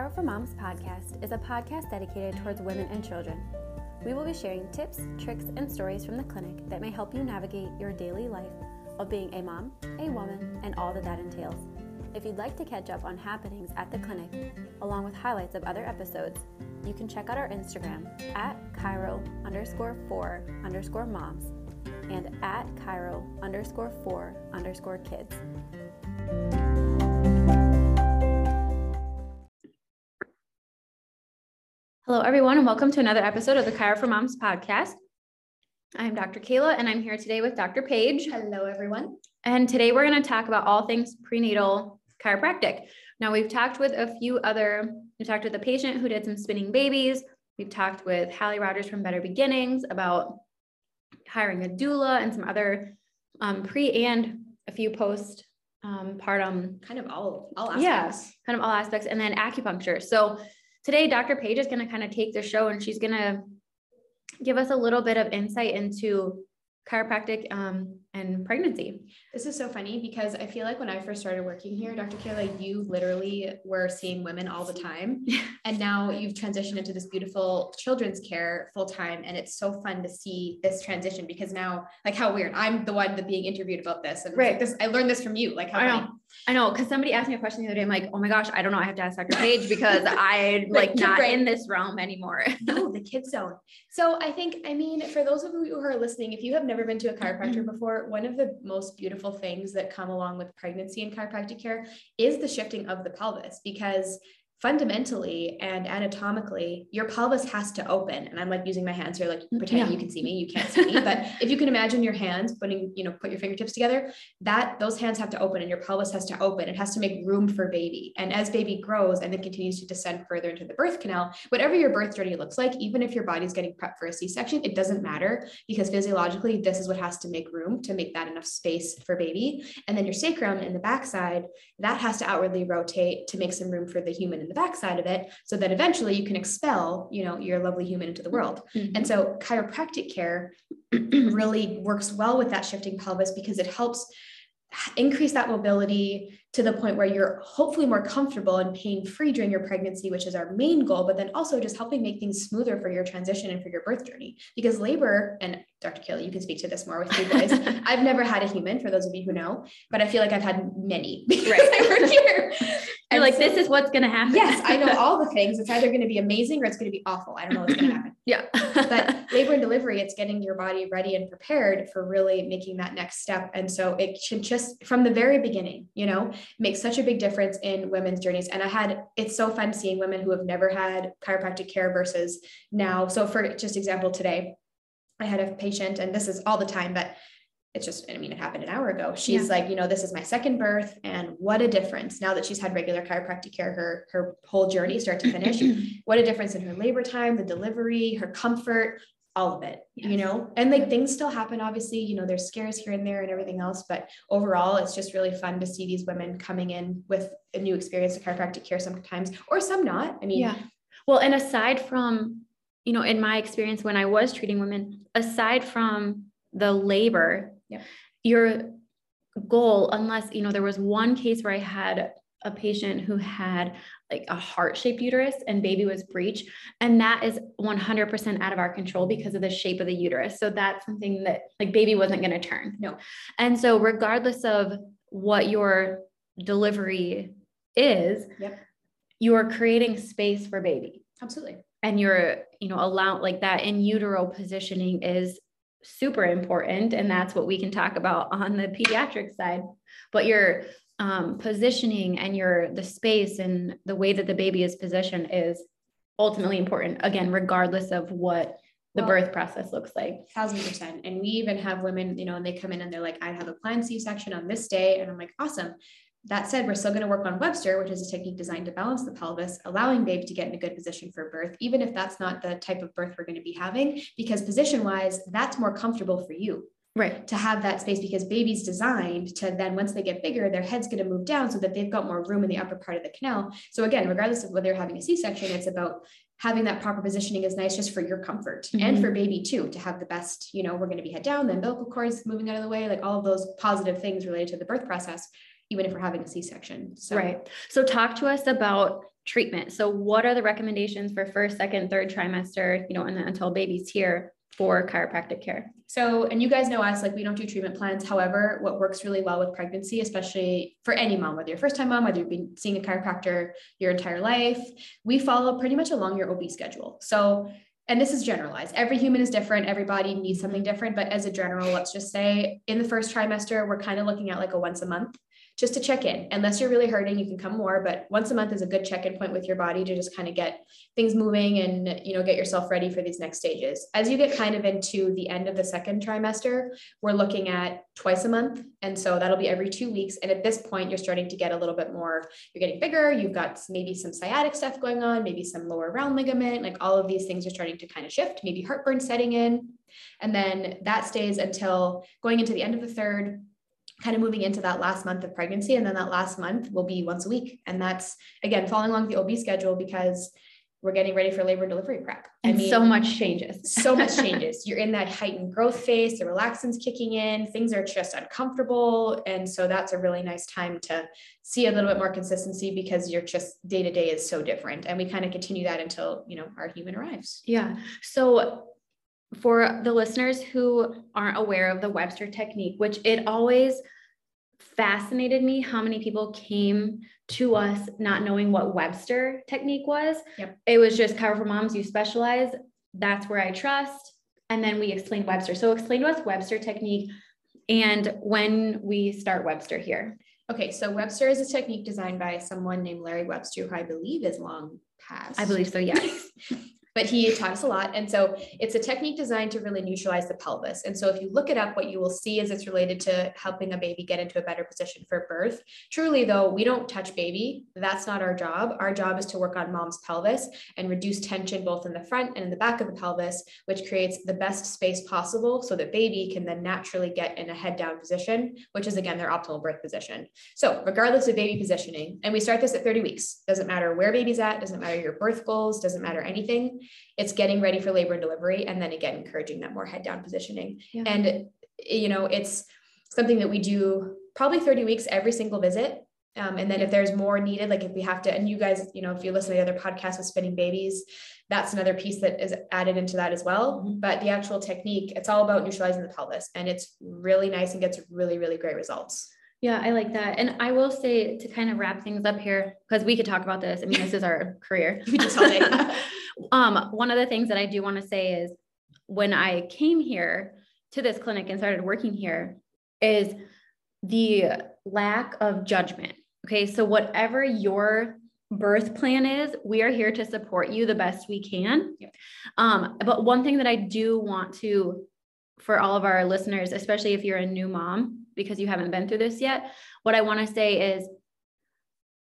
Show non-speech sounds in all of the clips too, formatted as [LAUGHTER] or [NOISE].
Chiro for Moms podcast is a podcast dedicated towards women and children. We will be sharing tips, tricks, and stories from the clinic that may help you navigate your daily life of being a mom, a woman, and all that that entails. If you'd like to catch up on happenings at the clinic, along with highlights of other episodes, you can check out our Instagram at Chiro underscore four underscore moms and at Chiro underscore four underscore kids. Hello, everyone, and welcome to another episode of the Chiro for Moms podcast. I'm Dr. Kayla, and I'm here today with Dr. Paige. Hello, everyone. And today we're going to talk about all things prenatal chiropractic. Now, we've talked with a few other, we talked with a patient who did some spinning babies. We've talked with Hallie Rogers from Better Beginnings about hiring a doula and some other um, pre and a few post um, partum kind of all all aspects. Yeah, kind of all aspects, and then acupuncture. So today, Dr. Paige is going to kind of take the show and she's going to give us a little bit of insight into chiropractic um, and pregnancy. This is so funny because I feel like when I first started working here, Dr. Kayla, you literally were seeing women all the time. [LAUGHS] and now you've transitioned into this beautiful children's care full time. And it's so fun to see this transition because now, like, how weird. I'm the one that being interviewed about this. And right. Like this, I learned this from you. Like, how I know. I know because somebody asked me a question the other day. I'm like, oh my gosh, I don't know. I have to ask Dr. Paige because [LAUGHS] I'm like not brain. in this realm anymore. [LAUGHS] no, the kids zone. So I think, I mean, for those of you who are listening, if you have never been to a chiropractor mm-hmm. before, one of the most beautiful things that come along with pregnancy and chiropractic care is the shifting of the pelvis because fundamentally and anatomically, your pelvis has to open. And I'm like using my hands here, like mm, pretending yeah. you can see me. You can't see me, but if you can imagine your hands putting, you know, put your fingertips together, that those hands have to open and your pelvis has to open. It has to make room for baby. And as baby grows and then continues to descend further into the birth canal, whatever your birth journey looks like, even if your body's getting prepped for a C-section, it doesn't matter because physiologically, this is what has to make room to make that enough space for baby. And then your sacrum in the backside, that has to outwardly rotate to make some room for the human the backside of it so that eventually you can expel you know your lovely human into the world mm-hmm. and so chiropractic care [CLEARS THROAT] really works well with that shifting pelvis because it helps increase that mobility to the point where you're hopefully more comfortable and pain free during your pregnancy, which is our main goal, but then also just helping make things smoother for your transition and for your birth journey. Because labor, and Dr. Kelly, you can speak to this more with you guys. [LAUGHS] I've never had a human, for those of you who know, but I feel like I've had many [LAUGHS] because right. I work here. You're like, so, this is what's going to happen. Yes, I know all the [LAUGHS] things. It's either going to be amazing or it's going to be awful. I don't know what's going to happen. yeah. but labor and delivery, it's getting your body ready and prepared for really making that next step. And so it should just, from the very beginning, you know, make such a big difference in women's journeys. And I had, it's so fun seeing women who have never had chiropractic care versus now. So for just example, today, I had a patient, and this is all the time, but it's just, I mean, it happened an hour ago. She's yeah. like, you know, this is my second birth, and what a difference now that she's had regular chiropractic care, her her whole journey, start to finish. [CLEARS THROAT] what a difference in her labor time, the delivery, her comfort, all of it, yes. you know, and like things still happen. Obviously, you know, there's scares here and there and everything else, but overall, it's just really fun to see these women coming in with a new experience of chiropractic care sometimes, or some not. I mean, yeah. Well, and aside from, you know, in my experience when I was treating women, aside from the labor, yeah. your goal, unless, you know, there was one case where I had a patient who had like a heart-shaped uterus and baby was breech and that is 100% out of our control because of the shape of the uterus. So that's something that like baby wasn't going to turn no. And so regardless of what your delivery is yep. you're creating space for baby. Absolutely. And you're you know allow like that in utero positioning is super important and that's what we can talk about on the pediatric side. But you're um, positioning and your the space and the way that the baby is positioned is ultimately important again regardless of what the well, birth process looks like. thousand percent. And we even have women you know and they come in and they're like i have a planned c-section on this day and i'm like awesome. That said, we're still going to work on Webster, which is a technique designed to balance the pelvis, allowing babe to get in a good position for birth, even if that's not the type of birth we're going to be having, because position wise, that's more comfortable for you right to have that space because baby's designed to then once they get bigger their head's going to move down so that they've got more room in the upper part of the canal so again regardless of whether you're having a c-section it's about having that proper positioning is nice just for your comfort mm-hmm. and for baby too to have the best you know we're going to be head down the umbilical cord is moving out of the way like all of those positive things related to the birth process even if we're having a c-section so. right so talk to us about treatment. So what are the recommendations for first, second, third trimester, you know, and then until baby's here for chiropractic care? So, and you guys know us, like we don't do treatment plans. However, what works really well with pregnancy, especially for any mom, whether you're first time mom, whether you've been seeing a chiropractor your entire life, we follow pretty much along your OB schedule. So, and this is generalized. Every human is different. Everybody needs something different. But as a general, let's just say in the first trimester, we're kind of looking at like a once a month just to check in. Unless you're really hurting, you can come more, but once a month is a good check-in point with your body to just kind of get things moving and you know get yourself ready for these next stages. As you get kind of into the end of the second trimester, we're looking at twice a month, and so that'll be every two weeks. And at this point, you're starting to get a little bit more. You're getting bigger. You've got maybe some sciatic stuff going on, maybe some lower round ligament. Like all of these things are starting to kind of shift. Maybe heartburn setting in, and then that stays until going into the end of the third kind of moving into that last month of pregnancy. And then that last month will be once a week. And that's again following along the OB schedule because we're getting ready for labor and delivery prep. And I mean, so much changes. so [LAUGHS] much changes. You're in that heightened growth phase, the relaxin's kicking in, things are just uncomfortable. And so that's a really nice time to see a little bit more consistency because you're just day to day is so different. And we kind of continue that until, you know, our human arrives. Yeah. So for the listeners who aren't aware of the Webster technique, which it always fascinated me how many people came to us not knowing what Webster technique was. Yep. It was just Chiro for Moms, you specialize. That's where I trust. And then we explained Webster. So explain to us Webster technique and when we start Webster here. Okay, so Webster is a technique designed by someone named Larry Webster, who I believe is long past. I believe so, yes. [LAUGHS] but he taught us a lot. And so it's a technique designed to really neutralize the pelvis. And so if you look it up, what you will see is it's related to helping a baby get into a better position for birth. Truly, though, we don't touch baby. That's not our job. Our job is to work on mom's pelvis and reduce tension both in the front and in the back of the pelvis, which creates the best space possible so that baby can then naturally get in a head down position, which is again their optimal birth position. So regardless of baby positioning, and we start this at 30 weeks, doesn't matter where baby's at, doesn't matter your birth goals, doesn't matter anything it's getting ready for labor and delivery and then again encouraging that more head down positioning yeah. and you know it's something that we do probably 30 weeks every single visit um, and then if there's more needed like if we have to and you guys you know if you listen to the other podcasts with spinning babies that's another piece that is added into that as well mm-hmm. but the actual technique it's all about neutralizing the pelvis and it's really nice and gets really really great results yeah, I like that. And I will say to kind of wrap things up here, because we could talk about this. I mean, this is our career. [LAUGHS] we just [LAUGHS] um, one of the things that I do want to say is when I came here to this clinic and started working here, is the lack of judgment. Okay. So whatever your birth plan is, we are here to support you the best we can. Um, but one thing that I do want to for all of our listeners, especially if you're a new mom, because you haven't been through this yet, what I want to say is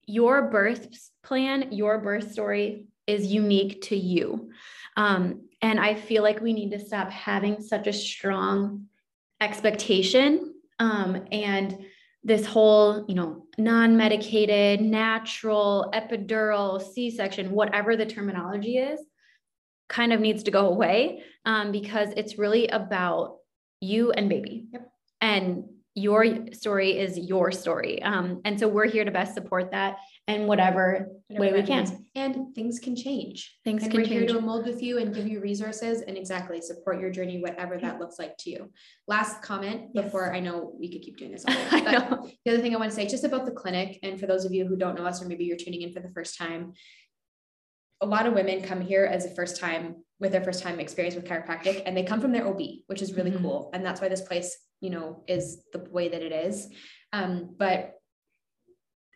your birth plan, your birth story is unique to you. Um, and I feel like we need to stop having such a strong expectation um, and this whole, you know, non medicated, natural, epidural, C section, whatever the terminology is, kind of needs to go away um, because it's really about you and baby. Yep. And your story is your story. Um, and so we're here to best support that in whatever, whatever way we can. Means. And things can change. Things and can we're change. here to mold with you and give you resources and exactly support your journey, whatever that looks like to you. Last comment yes. before I know we could keep doing this [LAUGHS] all day. But the other thing I want to say just about the clinic, and for those of you who don't know us, or maybe you're tuning in for the first time, a lot of women come here as a first time with their first time experience with chiropractic and they come from their OB, which is really mm-hmm. cool. And that's why this place, you know, is the way that it is. Um, but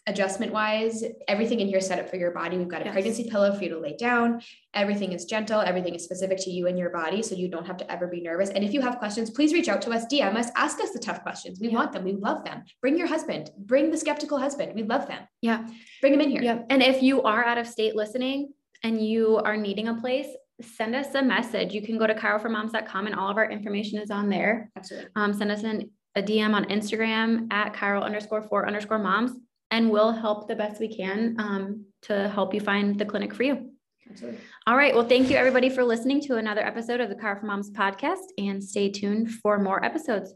adjustment wise, everything in here is set up for your body. We've got a yes. pregnancy pillow for you to lay down. Everything is gentle. Everything is specific to you and your body. So you don't have to ever be nervous. And if you have questions, please reach out to us, DM us, ask us the tough questions. We yeah. want them. We love them. Bring your husband, bring the skeptical husband. We love them. Yeah. Bring him in here. Yeah. And if you are out of state listening, and you are needing a place, send us a message. You can go to chiroformoms.com and all of our information is on there. Absolutely. Um, send us an, a DM on Instagram at chiro underscore four underscore moms, and we'll help the best we can um, to help you find the clinic for you. Absolutely. All right. Well, thank you everybody for listening to another episode of the Chiro for Moms podcast and stay tuned for more episodes.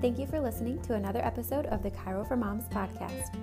Thank you for listening to another episode of the Chiro for Moms podcast.